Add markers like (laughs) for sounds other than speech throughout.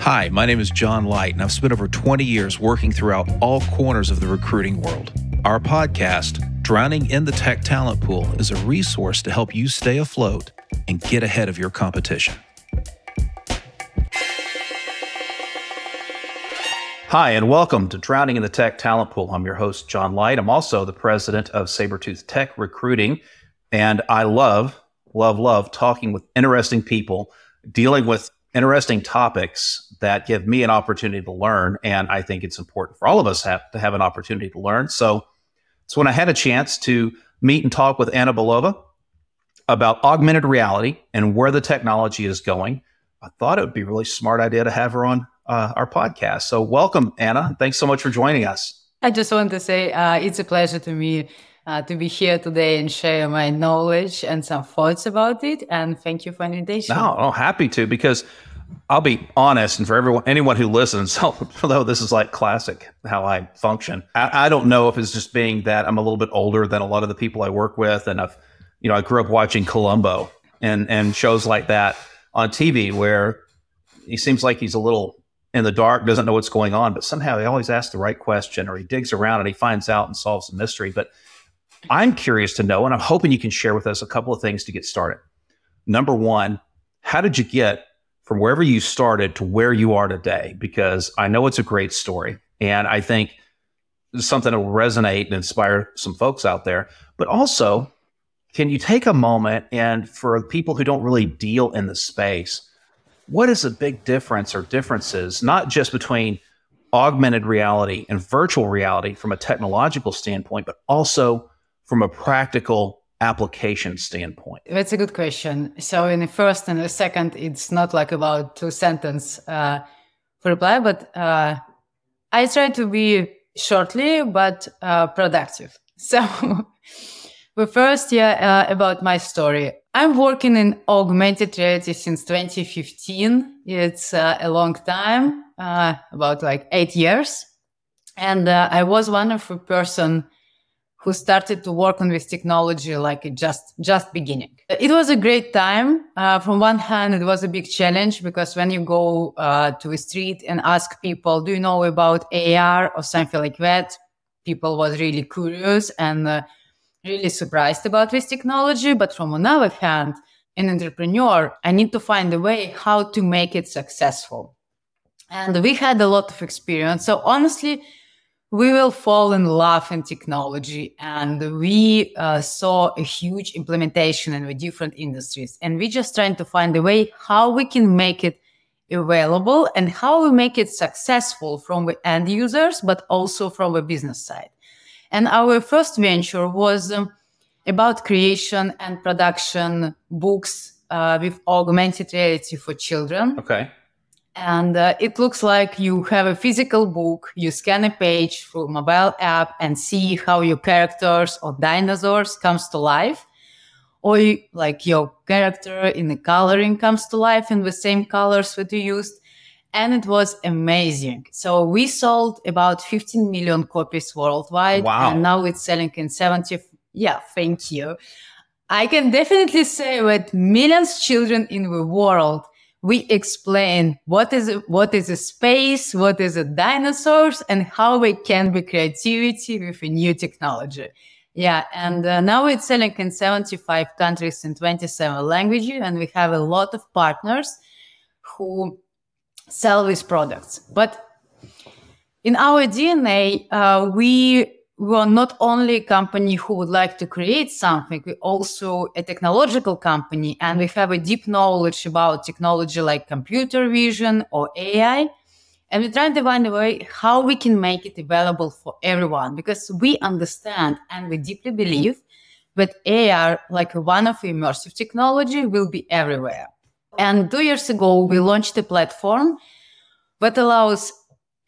Hi, my name is John Light, and I've spent over 20 years working throughout all corners of the recruiting world. Our podcast, Drowning in the Tech Talent Pool, is a resource to help you stay afloat and get ahead of your competition. Hi, and welcome to Drowning in the Tech Talent Pool. I'm your host, John Light. I'm also the president of Sabretooth Tech Recruiting, and I love, love, love talking with interesting people, dealing with interesting topics that give me an opportunity to learn. And I think it's important for all of us have, to have an opportunity to learn. So, so when I had a chance to meet and talk with Anna Belova about augmented reality and where the technology is going, I thought it would be a really smart idea to have her on uh, our podcast. So welcome, Anna. Thanks so much for joining us. I just want to say uh, it's a pleasure to me uh, to be here today and share my knowledge and some thoughts about it. And thank you for the invitation. No, oh, happy to because I'll be honest, and for everyone, anyone who listens, although this is like classic how I function, I, I, don't know if it's just being that I'm a little bit older than a lot of the people I work with, and I've, you know, I grew up watching Columbo and and shows like that on TV where he seems like he's a little in the dark, doesn't know what's going on, but somehow he always asks the right question, or he digs around and he finds out and solves the mystery. But I'm curious to know, and I'm hoping you can share with us a couple of things to get started. Number one, how did you get from wherever you started to where you are today? Because I know it's a great story. And I think something that will resonate and inspire some folks out there. But also, can you take a moment and for people who don't really deal in the space, what is the big difference or differences, not just between augmented reality and virtual reality from a technological standpoint, but also from a practical application standpoint? That's a good question. So in the first and the second, it's not like about two sentence uh, reply, but uh, I try to be shortly but uh, productive. (laughs) So the first, yeah, uh, about my story. I'm working in augmented reality since 2015. It's uh, a long time, uh, about like eight years. And I was one of the person who started to work on this technology like just just beginning. It was a great time. Uh, from one hand, it was a big challenge because when you go uh, to a street and ask people, "Do you know about AR or something like that?" People was really curious and uh, really surprised about this technology. But from another hand, an entrepreneur, I need to find a way how to make it successful. And we had a lot of experience. So honestly, we will fall in love in technology and we uh, saw a huge implementation in the different industries and we're just trying to find a way how we can make it available and how we make it successful from the end users but also from the business side. And our first venture was um, about creation and production books uh, with augmented reality for children. Okay and uh, it looks like you have a physical book. You scan a page through mobile app and see how your characters or dinosaurs comes to life. Or you, like your character in the coloring comes to life in the same colors that you used. And it was amazing. So we sold about 15 million copies worldwide. Wow. and now it's selling in 70 yeah thank you. I can definitely say that millions children in the world we explain what is what is a space, what is a dinosaurs, and how we can be creativity with a new technology. Yeah, and uh, now it's selling in 75 countries in 27 languages, and we have a lot of partners who sell these products. But in our DNA, uh, we we are not only a company who would like to create something, we're also a technological company and we have a deep knowledge about technology like computer vision or AI. And we're trying to find a way how we can make it available for everyone because we understand and we deeply believe that AR, like one of immersive technology, will be everywhere. And two years ago, we launched a platform that allows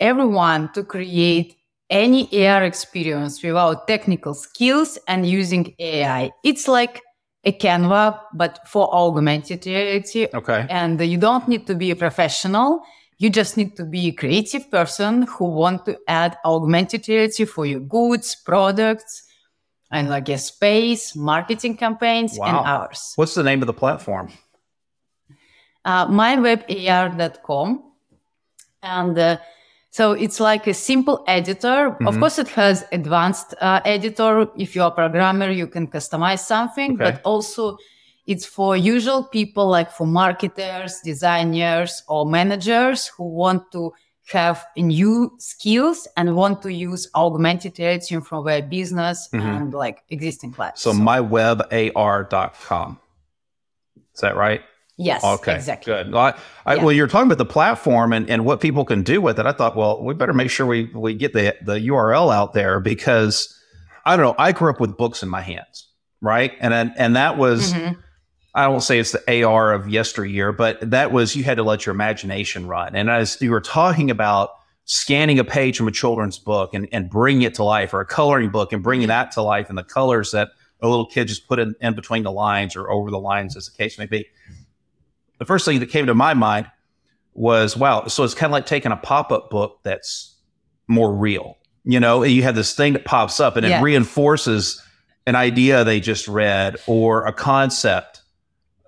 everyone to create any AR experience without technical skills and using AI. It's like a Canva, but for augmented reality. Okay. And you don't need to be a professional. You just need to be a creative person who want to add augmented reality for your goods, products, and like a space, marketing campaigns, wow. and ours. What's the name of the platform? Uh, mywebar.com And uh, so it's like a simple editor. Of Mhm. course, it has advanced uh, editor. If you're a programmer, you can customize something, Okay. but also it's for usual people like for marketers, designers, or managers who want to have new skills and want to use augmented reality from their business Mhm. and like existing clients. So mywebar.com. Is that right? Yes, Okay, exactly. good. Well, I, I, Yeah. well, you're talking about the platform and, and what people can do with it. I thought, well, we better make sure we, we get the, the URL out there because I don't know. I grew up with books in my hands, right? And and, and that was Mhm. I don't say it's the AR of yesteryear, but that was you had to let your imagination run. And as you were talking about scanning a page from a children's book and, and bringing it to life, or a coloring book and bringing that to life, and the colors that a little kid just put in, in between the lines or over the lines, as the case may be. The first thing that came to my mind was, wow, so it's kind of like taking a pop up book that's more real. You know, you have this thing that pops up and Yeah. it reinforces an idea they just read or a concept,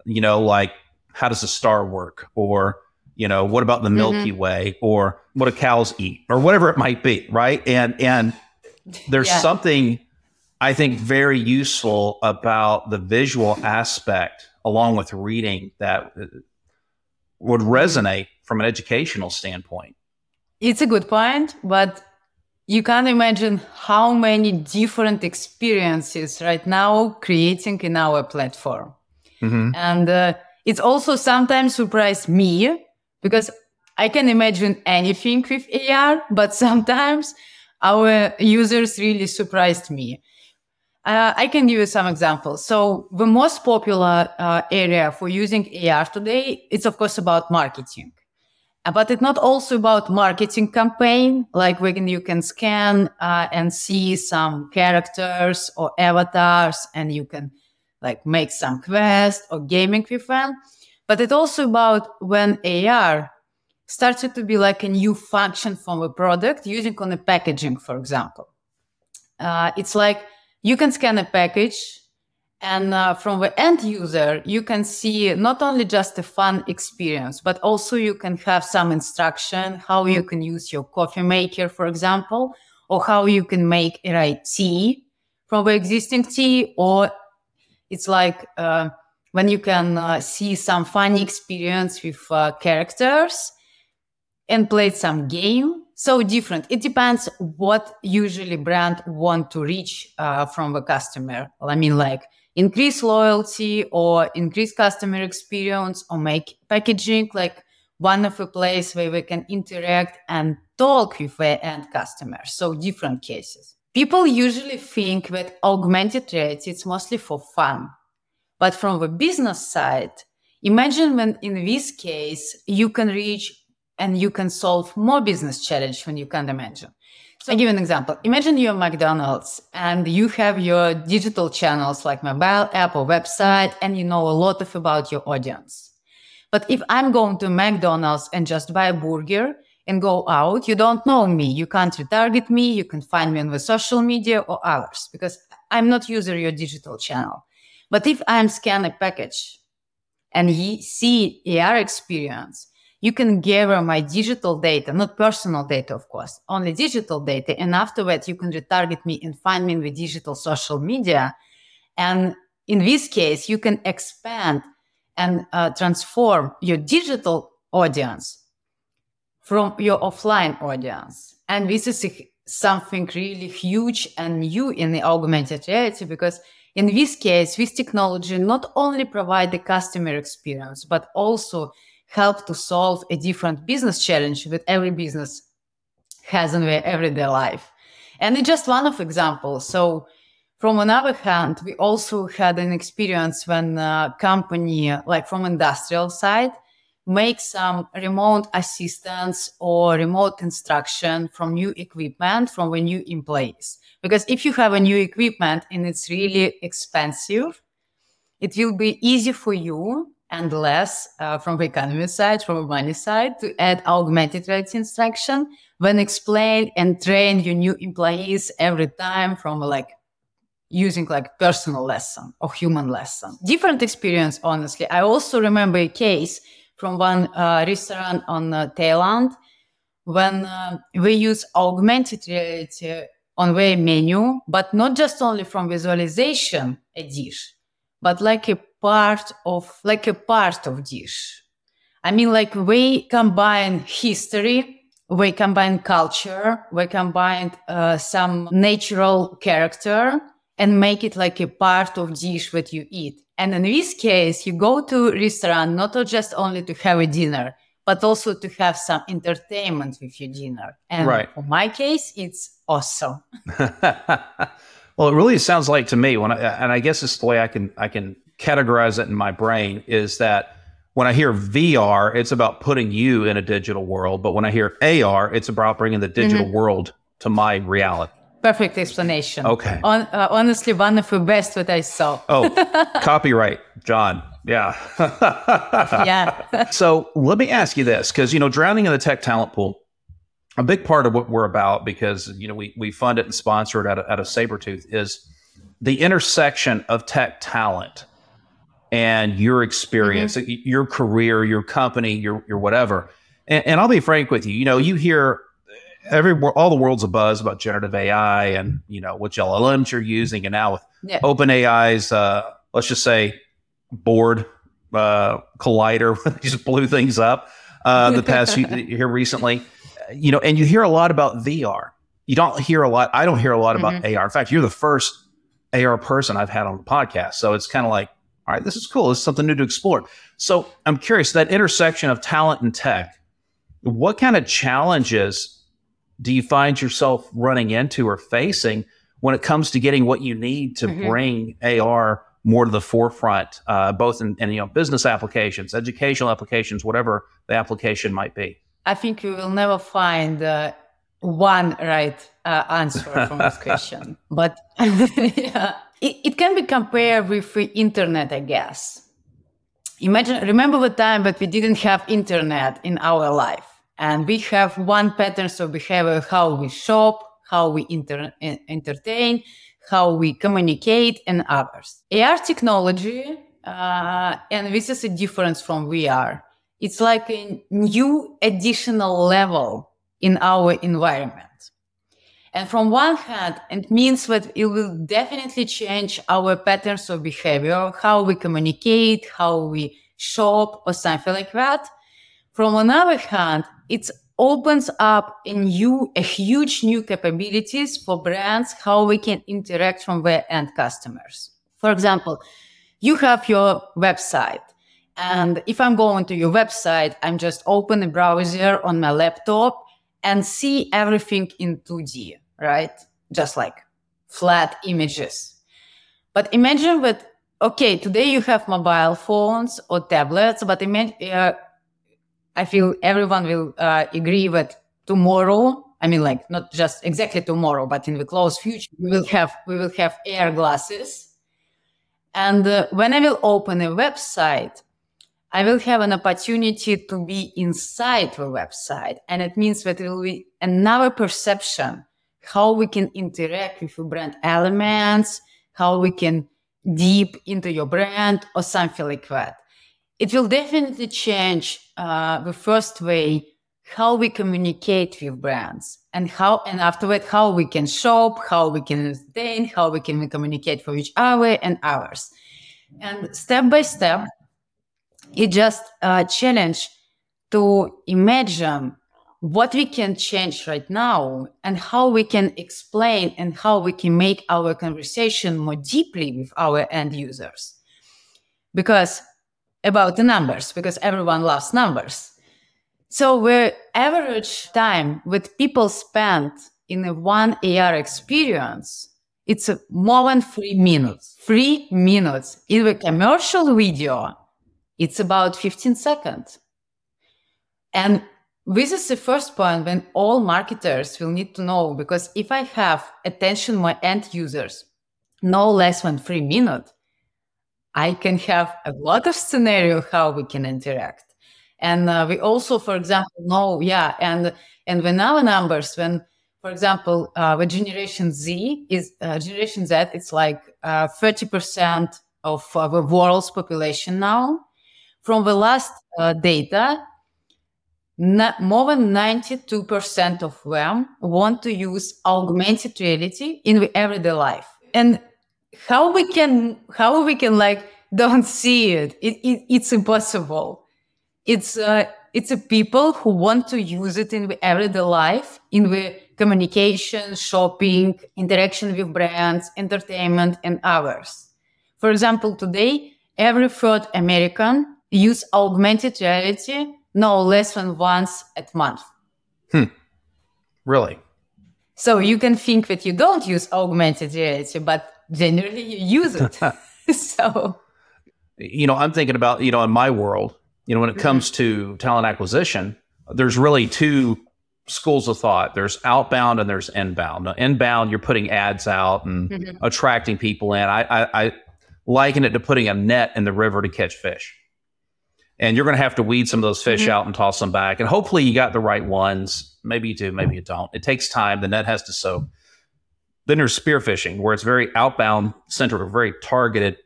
you know, like how does a star work? Or, you know, what about the mm-hmm. Milky Way? Or what do cows eat? Or whatever it might be, right? And and there's Yeah. something I think very useful about the visual aspect along with reading that uh, would resonate from an educational standpoint. It's a good point, but you can't imagine how many different experiences right now creating in our platform. Mm-hmm. And uh, it's also sometimes surprised me because I can imagine anything with AR, but sometimes our users really surprised me. Uh, I can give you some examples. So the most popular uh, area for using AR today, it's of course about marketing. Uh, But it's not also about marketing campaign, like when you can scan uh, and see some characters or avatars and you can like make some quest or gaming with them. But it's also about when AR started to be like a new function from a product using on a packaging, for example. Uh, it's like you can scan a package and uh, from the end user, you can see not only just a fun experience, but also you can have some instruction how you can use your coffee maker, for example, or how you can make a right tea from the existing tea, or it's like uh, when you can uh, see some funny experience with uh, characters and play some game. So different. It depends what usually brand want to reach uh, from the customer. I mean, like increase loyalty or increase customer experience or make packaging like one of the place where we can interact and talk with the end customer. So different cases. People usually think that augmented reality is mostly for fun. But from the business side, imagine when in this case, you can reach and you can solve more business challenge when you can't imagine. So I give you an example. Imagine you're McDonald's and you have your digital channels like mobile app or website, and you know a lot of about your audience. But if I'm going to McDonald's and just buy a burger and go out, you don't know me. You can't retarget me. You can find me on the social media or others because I'm not user your digital channel. But if I'm scan a package and see AR experience, you can gather my digital data, not personal data, of course, only digital data. And after that, you can retarget me and find me in the digital social media. And in this case, you can expand and uh, transform your digital audience from your offline audience. And this is a, something really huge and new in the augmented reality because in this case, this technology not only provide the customer experience, but also help to solve a different business challenge that every business has in their everyday life. And it's just one of examples. So from another hand, we also had an experience when a company, like from industrial side, make some remote assistance or remote instruction from new equipment from the new employees. Because if you have a new equipment and it's really expensive, it will be easy for you and less uh, from the economy side, from the money side, to add augmented reality instruction when explain and train your new employees every time from like using like personal lesson or human lesson. Different experience, honestly. I also remember a case from one uh, restaurant on uh, Thailand when uh, we use augmented reality on the menu, but not just only from visualization a dish, but like a part of like a part of dish. I mean, like we combine history, we combine culture, we combine uh, some natural character and make it like a part of dish that you eat. And in this case, you go to restaurant not just only to have a dinner, but also to have some entertainment with your dinner. And Right. for my case, it's awesome. (laughs) well, it really sounds like to me when I, and I guess it's the way I can I can categorize it in my brain is that when I hear VR, it's about putting you in a digital world, but when I hear AR, it's about bringing the digital world to my reality. Perfect explanation. Okay. On, uh, honestly, one of the best that I saw. Oh, (laughs) copyright, John. Yeah. (laughs) Yeah. So let me ask you this, because you know, drowning in the tech talent pool, a big part of what we're about, because you know, we we fund it and sponsor it out of, out of Sabretooth, is the intersection of tech talent and your experience, y- your career, your company, your your whatever. And, and I'll be frank with you. You know, you hear every all the world's a buzz about generative AI and you know which LLMs you're using, and now with Yeah. OpenAI's, uh, let's just say, board uh, collider (laughs) just blew things up uh, the past few, (laughs) here recently. You know, and you hear a lot about VR. You don't hear a lot. I don't hear a lot about AR. In fact, you're the first AR person I've had on the podcast. So it's kind of like, all right, this is cool. This is something new to explore. So I'm curious that intersection of talent and tech. What kind of challenges do you find yourself running into or facing when it comes to getting what you need to Mhm. bring AR more to the forefront, uh, both in, in you know business applications, educational applications, whatever the application might be? I think we will never find uh, one right uh, answer from this (laughs) question. But (laughs) yeah, it, it can be compared with the internet, I guess. Imagine, remember the time that we didn't have internet in our life, and we have one patterns of behavior: how we shop, how we inter- entertain, how we communicate, and others. AR technology, uh, and this is a difference from VR it's like a new additional level in our environment. And from one hand, it means that it will definitely change our patterns of behavior, how we communicate, how we shop, or something like that. From another hand, it opens up a new, a huge new capabilities for brands, how we can interact from their end customers. For example, you have your website. And if I'm going to your website, I'm just open a browser on my laptop and see everything in 2D, right? Just like flat images. But imagine that, okay, today you have mobile phones or tablets, but imagine, uh, I feel everyone will uh, agree that tomorrow, I mean, like not just exactly tomorrow, but in the close future, we will have, we will have AR glasses. And uh, when I will open a website, I will have an opportunity to be inside the website. And it means that it will be another perception, how we can interact with the brand elements, how we can deep into your brand or something like that. It will definitely change uh, the first way how we communicate with brands and how and afterward how we can shop, how we can entertain, how we can communicate for each other and others. And step by step, it just a challenge to imagine what we can change right now and how we can explain and how we can make our conversation more deeply with our end users. Because about the numbers, because everyone loves numbers. So the average time with people spent in a one AR experience, it's more than three minutes. Three minutes. In a commercial video, it's about 15 seconds. And this is the first point when all marketers will need to know because if I have attention my end users no less than three minutes, I can have a lot of scenario how we can interact. And uh, we also, for example, know, yeah, and and when our numbers, when, for example, uh, the Generation Z is uh, Generation Z, it's like uh, thirty percent of the world's population now. From the last uh, data, more than 92% of them want to use augmented reality in the everyday life. And how we can, how we can like, (laughs) don't see it. it, it it's impossible. It's, uh, it's a people who want to use it in the everyday life, in the communication, shopping, interaction with brands, entertainment, and others. For example, today, every third American use augmented reality no less than once a month. Hmm. Really? So you can think that you don't use augmented reality, but generally you use it. (laughs) (laughs) so, you know, I'm thinking about, you know, in my world, you know, when it comes to talent acquisition, there's really two schools of thought. There's outbound and there's inbound. Now, inbound, you're putting ads out and mm-hmm. attracting people in. I, I, I liken it to putting a net in the river to catch fish. And you're going to have to weed some of those fish mm-hmm. out and toss them back. And hopefully you got the right ones. Maybe you do, maybe you don't. It takes time. The net has to soak. Then there's spearfishing, where it's very outbound centered, very targeted.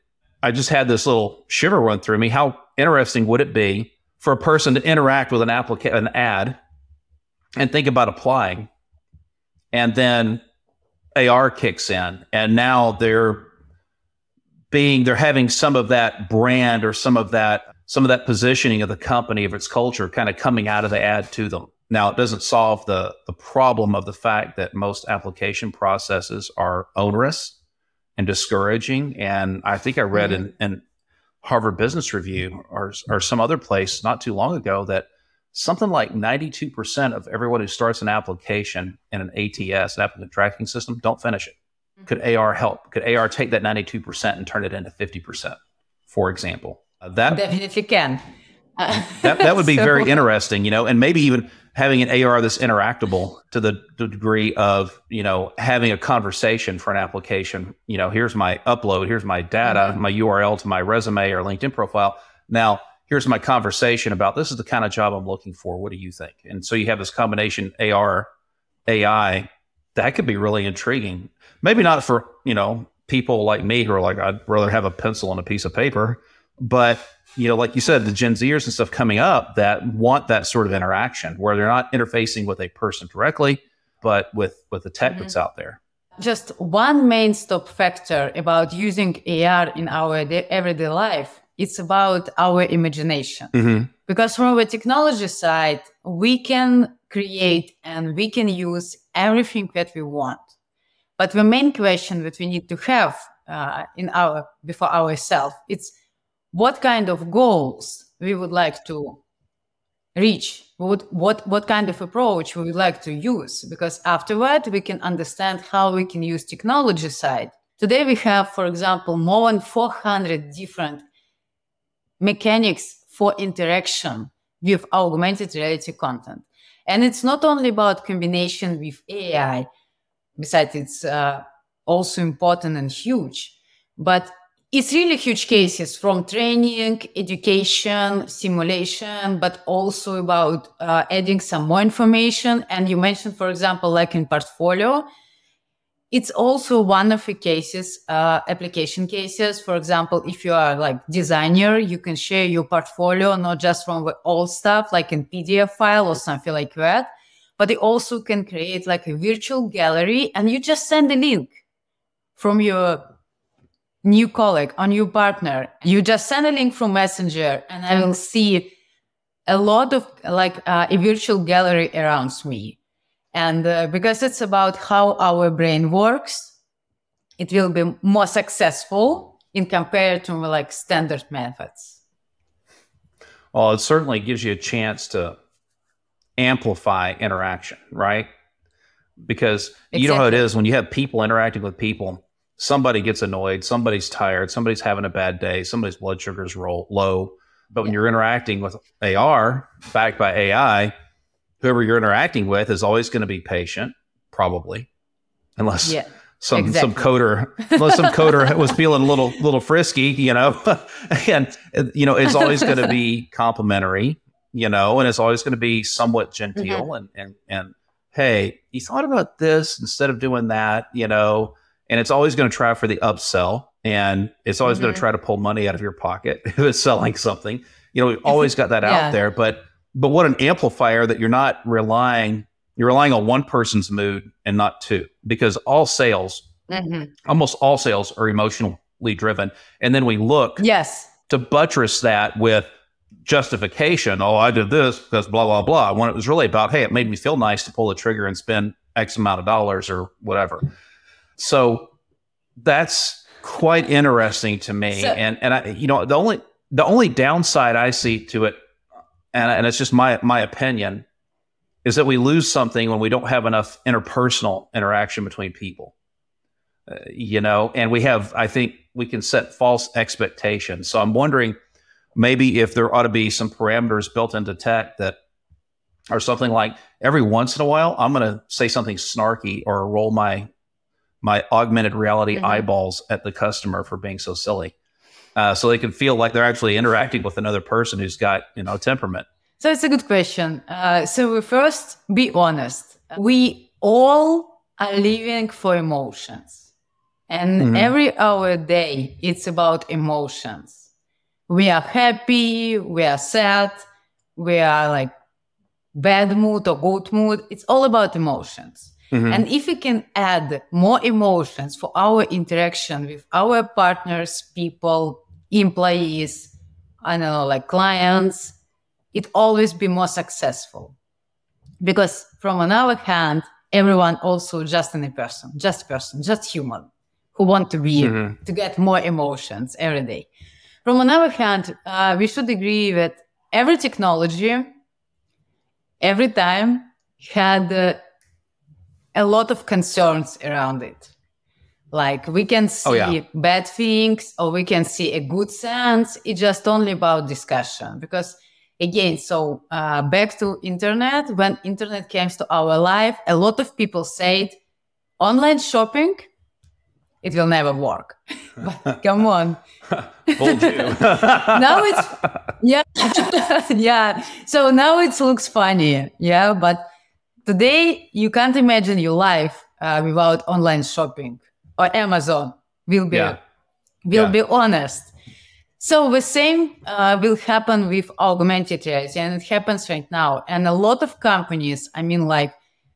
I just had this little shiver run through me. How interesting would it be for a person to interact with an applica- an ad and think about applying and then AR kicks in and now they're being they're having some of that brand or some of that some of that positioning of the company of its culture kind of coming out of the ad to them. Now it doesn't solve the the problem of the fact that most application processes are onerous and discouraging. And I think I read mm-hmm. in, in Harvard Business Review or, or some other place not too long ago that something like 92% of everyone who starts an application in an ATS, an applicant tracking system, don't finish it. Mm-hmm. Could AR help? Could AR take that 92% and turn it into 50%, for example? Uh, that definitely can. that, that would be (laughs) so. very interesting, you know, and maybe even having an AR that's interactable to the, the degree of, you know, having a conversation for an application. You know, here's my upload, here's my data, mm-hmm. my URL to my resume or LinkedIn profile. Now, here's my conversation about this is the kind of job I'm looking for. What do you think? And so you have this combination AR, AI. That could be really intriguing. Maybe not for, you know, people like me who are like, I'd rather have a pencil and a piece of paper. But you know, like you said, the Gen Zers and stuff coming up that want that sort of interaction where they're not interfacing with a person directly, but with with the tech mm-hmm. that's out there. Just one main stop factor about using AR in our everyday life, it's about our imagination. Mm-hmm. Because from the technology side, we can create and we can use everything that we want. But the main question that we need to have uh, in our before ourselves, it's what kind of goals we would like to reach? What, what what kind of approach we would like to use? Because afterward we can understand how we can use technology side. Today we have for example more than 400 different mechanics for interaction with augmented reality content. And it's not only about combination with ai besides it's uh, also important and huge but it's really huge cases from training, education, simulation, but also about uh, adding some more information. And you mentioned, for example, like in portfolio, it's also one of the cases, uh, application cases. For example, if you are like designer, you can share your portfolio, not just from the old stuff, like in PDF file or something like that, but you also can create like a virtual gallery and you just send a link from your new colleague or new partner, you just send a link from Messenger and I will see a lot of like uh, a virtual gallery around me. And uh, because it's about how our brain works, it will be more successful in compared to like standard methods. Well, it certainly gives you a chance to amplify interaction, right? Because exactly. you know how it is when you have people interacting with people somebody gets annoyed, somebody's tired, somebody's having a bad day, somebody's blood sugar's roll, low. But when you're interacting with AR backed by AI, whoever you're interacting with is always going to be patient, probably, unless yeah, some exactly. some coder unless some coder (laughs) was feeling a little little frisky, you know, (laughs) and you know it's always going to be (laughs) complimentary, you know, and it's always going to be somewhat genteel mm-hmm. and and and hey, you thought about this instead of doing that, you know and it's always going to try for the upsell and it's always mm-hmm. going to try to pull money out of your pocket (laughs) if it's selling something you know we've always got that yeah. out there but but what an amplifier that you're not relying you're relying on one person's mood and not two because all sales Mm-hmm. almost all sales are emotionally driven and then we look Yes. to buttress that with justification oh i did this because blah blah blah when it was really about hey it made me feel nice to pull the trigger and spend x amount of dollars or whatever so that's quite interesting to me. So- and and i you know the only the only downside i see to it and, and it's just my my opinion is that we lose something when we don't have enough interpersonal interaction between people. Uh, you know and we have i think we can set false expectations. So i'm wondering maybe if there ought to be some parameters built into tech that are something like every once in a while i'm going to say something snarky or roll my my augmented reality Mhm. eyeballs at the customer for being so silly uh, so they can feel like they're actually interacting with another person who's got you know temperament So it's a good question. Uh, so we first be honest. We all are living for emotions, and Mhm. every hour day it's about emotions. We are happy, we are sad, we are like bad mood or good mood. It's all about emotions. Mhm. And if we can add more emotions for our interaction with our partners, people, employees, I don't know, like clients, it always be more successful. Because from another hand, everyone also just in a person, just person, just human who want to be Mhm. to get more emotions every day. From another hand, uh, we should agree that every technology, every time had uh, a lot of concerns around it. Like we can see Oh, yeah. bad things or we can see a good sense. It's just only about discussion because again, so uh, back to internet, when internet came to our life, a lot of people said online shopping, it will never work. (laughs) but come on. (laughs) (laughs) Now it's yeah yeah so now it looks funny yeah but today you can't imagine your life uh, without online shopping or amazon will be Yeah. will Yeah. be honest so the same uh, will happen with augmented reality and it happens right now and a lot of companies i mean like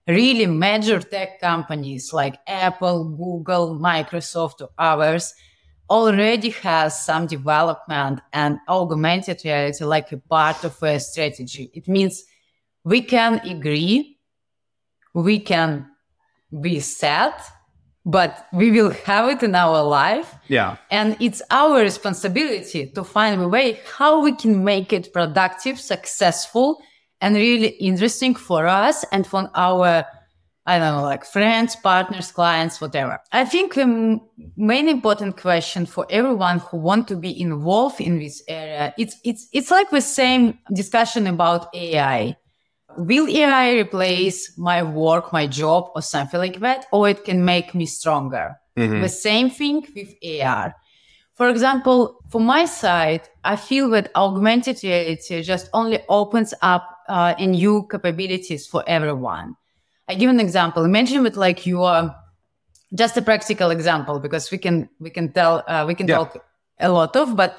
really major tech companies like apple google microsoft or others already has some development and augmented reality like a part of a strategy. It means we can agree, we can be sad, but we will have it in our life. yeah. And it's our responsibility to find a way how we can make it productive, successful, and really interesting for us and for our, I don't know, like friends, partners, clients, whatever. I think the m- main important question for everyone who want to be involved in this area, it's, it's, it's like the same discussion about AI. Will AI replace my work, my job, or something like that? Or it can make me stronger? Mhm. The same thing with AR. For example, for my side, I feel that augmented reality just only opens up uh, new capabilities for everyone. I give an example. Imagine that like you are just a practical example because we can we can tell uh, we can Yeah. talk a lot of, but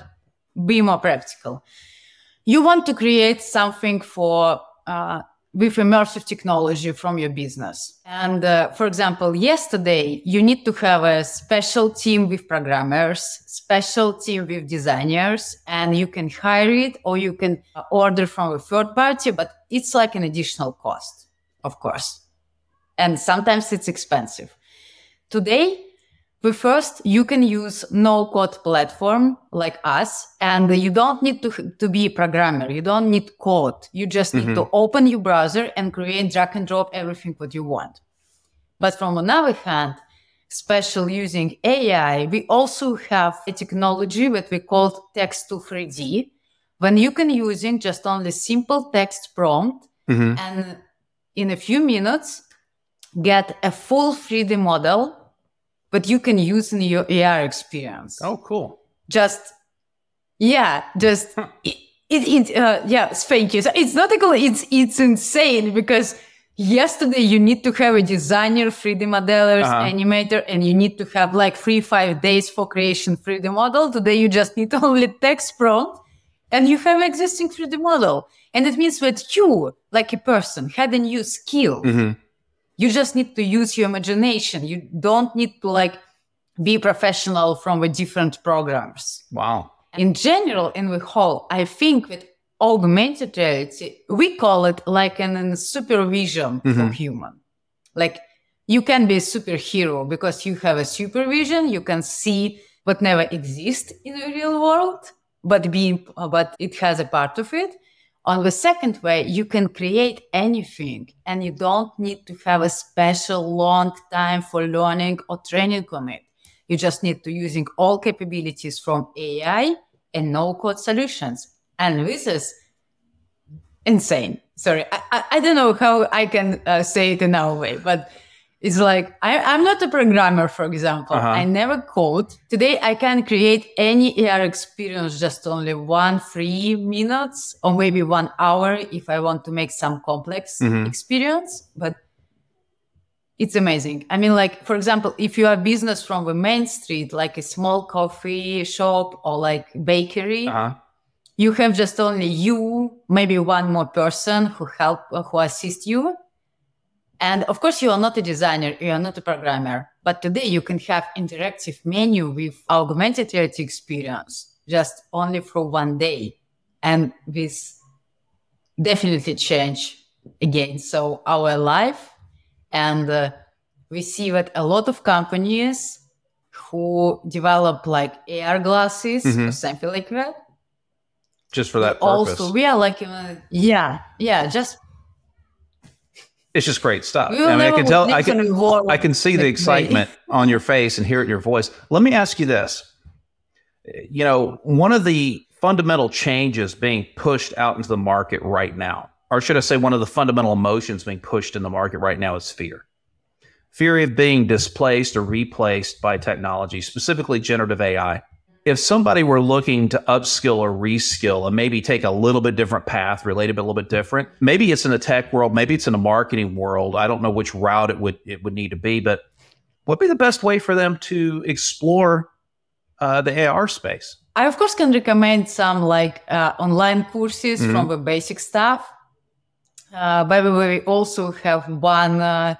be more practical. You want to create something for uh, with immersive technology from your business. And uh, for example, yesterday you need to have a special team with programmers, special team with designers, and you can hire it or you can order from a third party, but it's like an additional cost, of course. And sometimes it's expensive. Today, we first you can use no code platform like us and you don't need to, to be a programmer. You don't need code. You just need to open your browser and create drag and drop everything what you want. But from another hand special using ai we also have a technology that we call text to 3d when you can using just only simple text prompt Mhm. and in a few minutes get a full 3d model but you can use in your AR experience. Oh, cool. Just, yeah, just it, it, it uh, yeah, thank you. So it's not a cool, it's it's insane because yesterday you need to have a designer, 3D modelers, Uh-huh. animator, and you need to have like three five days for creation 3D model. Today you just need (laughs) only text prompt, and you have existing 3D model. And it means that you, like a person, had a new skill. Mhm. You just need to use your imagination. You don't need to like be professional from the different programs. Wow. In general, in the whole, I think that augmented reality, we call it like an, an supervision for Mhm. human. Like you can be a superhero because you have a supervision. You can see what never exists in the real world, but being, but it has a part of it. On the second way, you can create anything and you don't need to have a special long time for learning or training on it. You just need to using all capabilities from AI and no code solutions. And this is insane. Sorry, I, I, I don't know how I can uh, say it in our way, but it's like I, I'm not a programmer, for example. Uh-huh. I never code. Today, I can create any AR experience just only one, three minutes, or maybe one hour if I want to make some complex Mhm. experience. But it's amazing. I mean, like, for example, if you are business from the main street, like a small coffee shop or like bakery, Uh-huh. you have just only you, maybe one more person who help, who assist you. And of course, you are not a designer, you are not a programmer, but today you can have interactive menu with augmented reality experience just only for one day. And this definitely change again. So our life and uh, we see that a lot of companies who develop like AR glasses or Mhm. something like that. Just for that purpose. Also, we are like, uh, yeah, yeah, just it's just great stuff. I mean, I can tell. I can. in a world I can see the excitement on your face and hear it in your voice. Let me ask you this. You know, one of the fundamental changes being pushed out into the market right now, or should I say, one of the fundamental emotions being pushed in the market right now is fear. Fear of being displaced or replaced by technology, specifically generative AI. If somebody were looking to upskill or reskill and maybe take a little bit different path, related but a little bit different, maybe it's in the tech world, maybe it's in the marketing world. I don't know which route it would it would need to be, but what would be the best way for them to explore uh, the AR space? I of course can recommend some like uh, online courses Mhm. from the basic stuff. Uh, by the way, we also have one uh,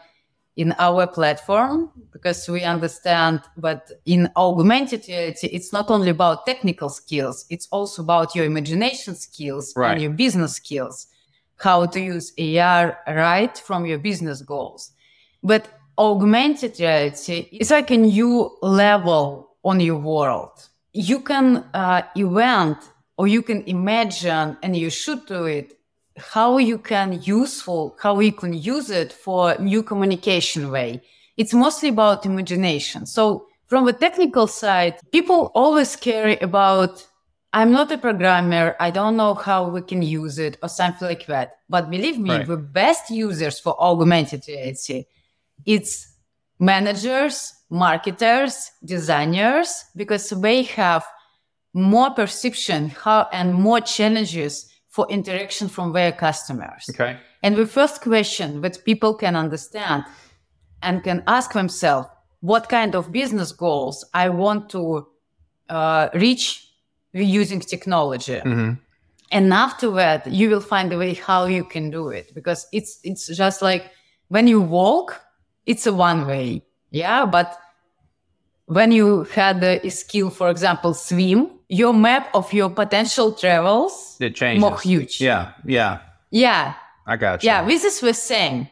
in our platform because we understand that in augmented reality, it's not only about technical skills; it's also about your imagination skills Right. and your business skills, how to use AR right from your business goals. But augmented reality is like a new level on your world. You can uh, event or you can imagine, and you should do it, how you can useful, how you can use it for new communication way. It's mostly about imagination. So from the technical side, people always care about I'm not a programmer. I don't know how we can use it or something like that. But believe me, Right. the best users for augmented reality, it's managers, marketers, designers, because they have more perception how and more challenges for interaction from their customers. Okay. And the first question that people can understand and can ask themselves, what kind of business goals I want to uh, reach using technology? hmm And after that, you will find a way how you can do it because it's it's just like when you walk, it's a one way, yeah. But when you had a skill, for example, swim, your map of your potential travels It changes. more huge. Yeah. Yeah. yeah, I got you. yeah. This is the same.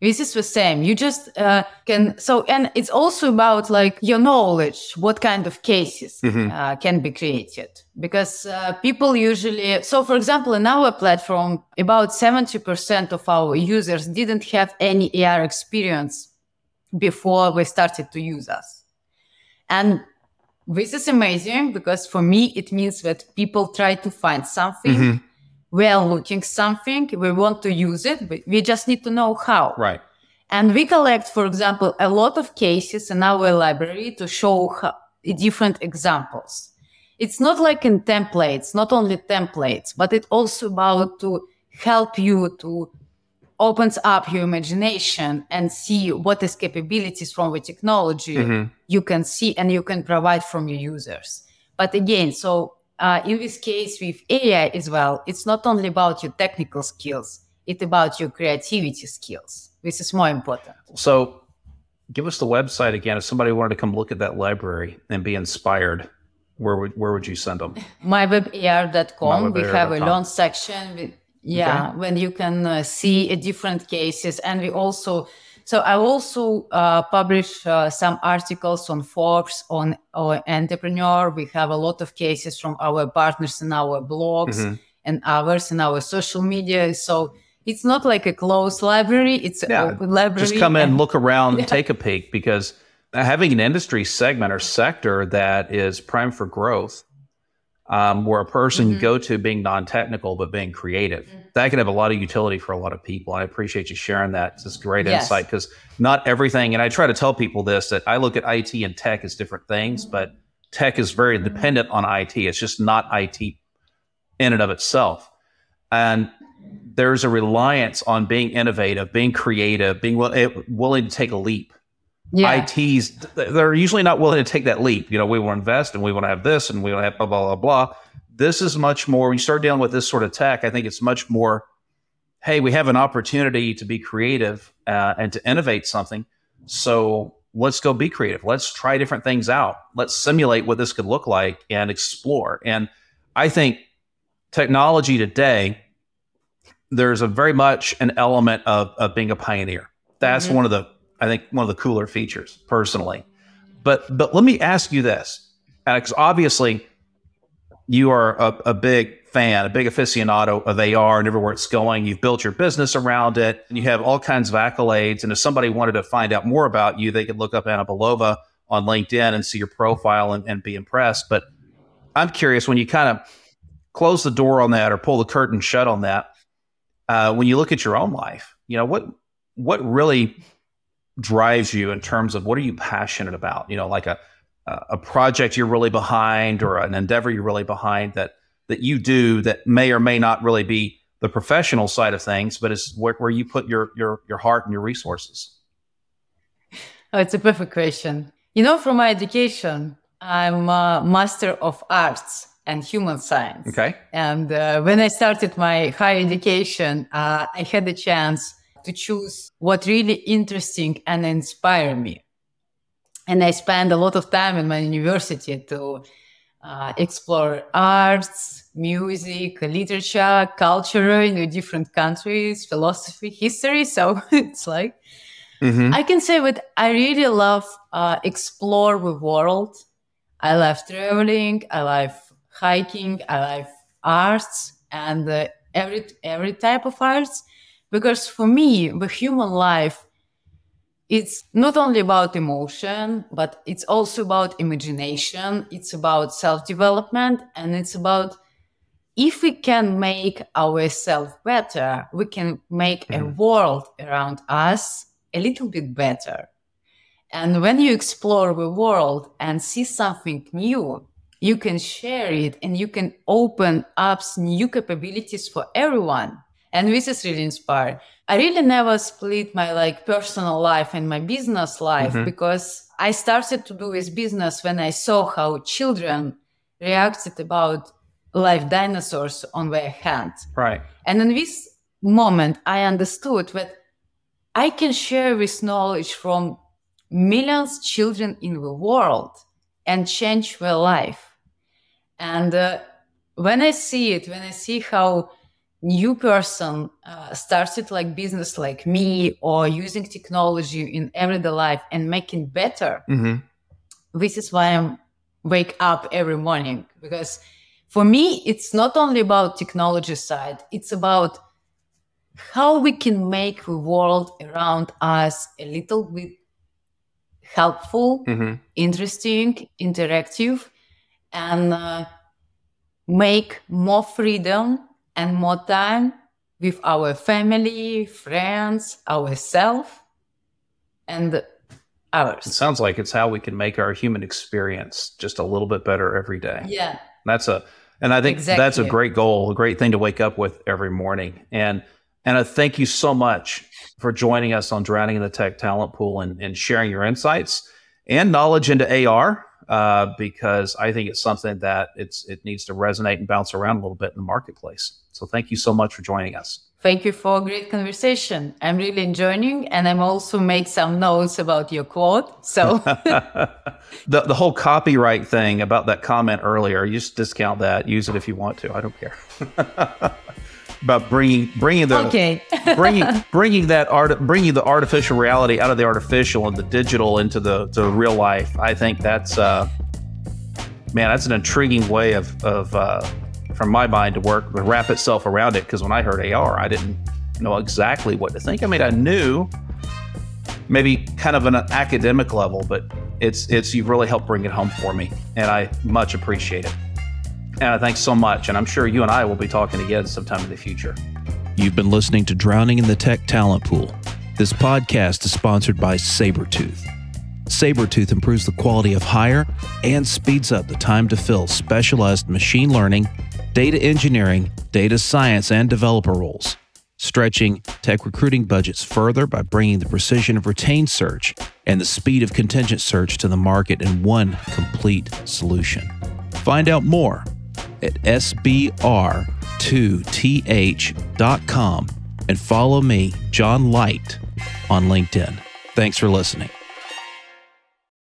This is the same. You just uh, can so, and it's also about like your knowledge. What kind of cases Mhm. uh, can be created? Because uh, people usually. So, for example, in our platform, about seventy percent of our users didn't have any AR experience before we started to use us, and this is amazing because for me it means that people try to find something. Mhm. We are looking something. We want to use it, but we just need to know how. Right. And we collect, for example, a lot of cases in our library to show how, different examples. It's not like in templates, not only templates, but it's also about to help you to opens up your imagination and see what is capabilities from the technology Mhm. you can see and you can provide from your users. But again, so uh, in this case with AI as well, it's not only about your technical skills, it's about your creativity skills. This is more important. So give us the website again. If somebody wanted to come look at that library and be inspired, where would where would you send them? (laughs) Mywebar.com. We have a long section. With, yeah, okay. when you can uh, see different cases, and we also so I also uh, publish uh, some articles on Forbes, on our entrepreneur. We have a lot of cases from our partners in our blogs mm-hmm. and others in our social media. So it's not like a closed library; it's yeah, an open library. Just come in, and, look around, yeah. (laughs) take a peek, because having an industry segment or sector that is primed for growth um, where a person mm-hmm. go to being non-technical but being creative. Mm-hmm. That can have a lot of utility for a lot of people. I appreciate you sharing that. It's just great yes. insight because not everything, and I try to tell people this that I look at IT and tech as different things, mm-hmm. but tech is very mm-hmm. dependent on IT. It's just not IT in and of itself. And there's a reliance on being innovative, being creative, being eh, willing to take a leap yeah. ITs, they're usually not willing to take that leap. You know, we want to invest and we want to have this and we want to have blah, blah, blah, blah. This is much more, when you start dealing with this sort of tech, I think it's much more, hey, we have an opportunity to be creative uh, and to innovate something. So let's go be creative. Let's try different things out. Let's simulate what this could look like and explore. And I think technology today, there's a very much an element of, of being a pioneer. That's mm-hmm. one of the I think one of the cooler features personally. But but let me ask you this, because obviously you are a, a, big fan, a big aficionado of AR and everywhere it's going. You've built your business around it, and you have all kinds of accolades. And if somebody wanted to find out more about you, they could look up Anna Belova on LinkedIn and see your profile and, and be impressed. But I'm curious when you kind of close the door on that or pull the curtain shut on that, uh, when you look at your own life, you know what what really drives you in terms of what are you passionate about? You know, like a a project you're really behind or an endeavor you're really behind that that you do that may or may not really be the professional side of things, but it's where, where you put your your your heart and your resources. Oh, it's a perfect question. You know, from my education, I'm a master of arts and human science. Okay. And uh, when I started my higher education, uh, I had the chance to choose what really interesting and inspire me. And I spend a lot of time in my university to uh, explore arts, music, literature, culture in different countries, philosophy, history. (laughs) So it's like mm-hmm. I can say that I really love uh, explore the world. I love traveling. I love hiking. I love arts and uh, every every type of arts. Because for me, the human life, it's not only about emotion, but it's also about imagination. It's about self development and it's about if we can make ourselves better, we can make mm-hmm. a world around us a little bit better. And when you explore the world and see something new, you can share it and you can open up new capabilities for everyone and this is really inspired i really never split my like personal life and my business life mm-hmm. because i started to do this business when i saw how children reacted about live dinosaurs on their hand right. And in this moment i understood that i can share this knowledge from millions children in the world and change their life. And uh, when i see it when i see how new person uh, started like business like me or using technology in everyday life and making better mm-hmm. this is why i'm wake up every morning because for me it's not only about technology side it's about how we can make the world around us a little bit helpful mm-hmm. interesting interactive and uh, make more freedom and more time with our family, friends, ourselves, and others. It sounds like it's how we can make our human experience just a little bit better every day. Yeah. That's a and I think exactly. that's a great goal, a great thing to wake up with every morning. And and I thank you so much for joining us on Drowning in the Tech Talent Pool and, and sharing your insights and knowledge into AR. Uh, because I think it's something that it's it needs to resonate and bounce around a little bit in the marketplace. So thank you so much for joining us. Thank you for a great conversation. I'm really enjoying, and I'm also make some notes about your quote. So (laughs) the the whole copyright thing about that comment earlier, you just discount that. Use it if you want to. I don't care. (laughs) about bringing bringing the okay. (laughs) bringing bringing that art bringing the artificial reality out of the artificial and the digital into the the real life. I think that's uh, man, that's an intriguing way of of uh, from my mind to work to wrap itself around it. Because when I heard AR, I didn't know exactly what to think. I mean, I knew maybe kind of an academic level, but it's it's you've really helped bring it home for me, and I much appreciate it. And thanks so much. And I'm sure you and I will be talking again sometime in the future. You've been listening to Drowning in the Tech Talent Pool. This podcast is sponsored by Sabretooth. Sabretooth improves the quality of hire and speeds up the time to fill specialized machine learning, data engineering, data science, and developer roles, stretching tech recruiting budgets further by bringing the precision of retained search and the speed of contingent search to the market in one complete solution. Find out more at sbr2th.com and follow me, John Light, on LinkedIn. Thanks for listening.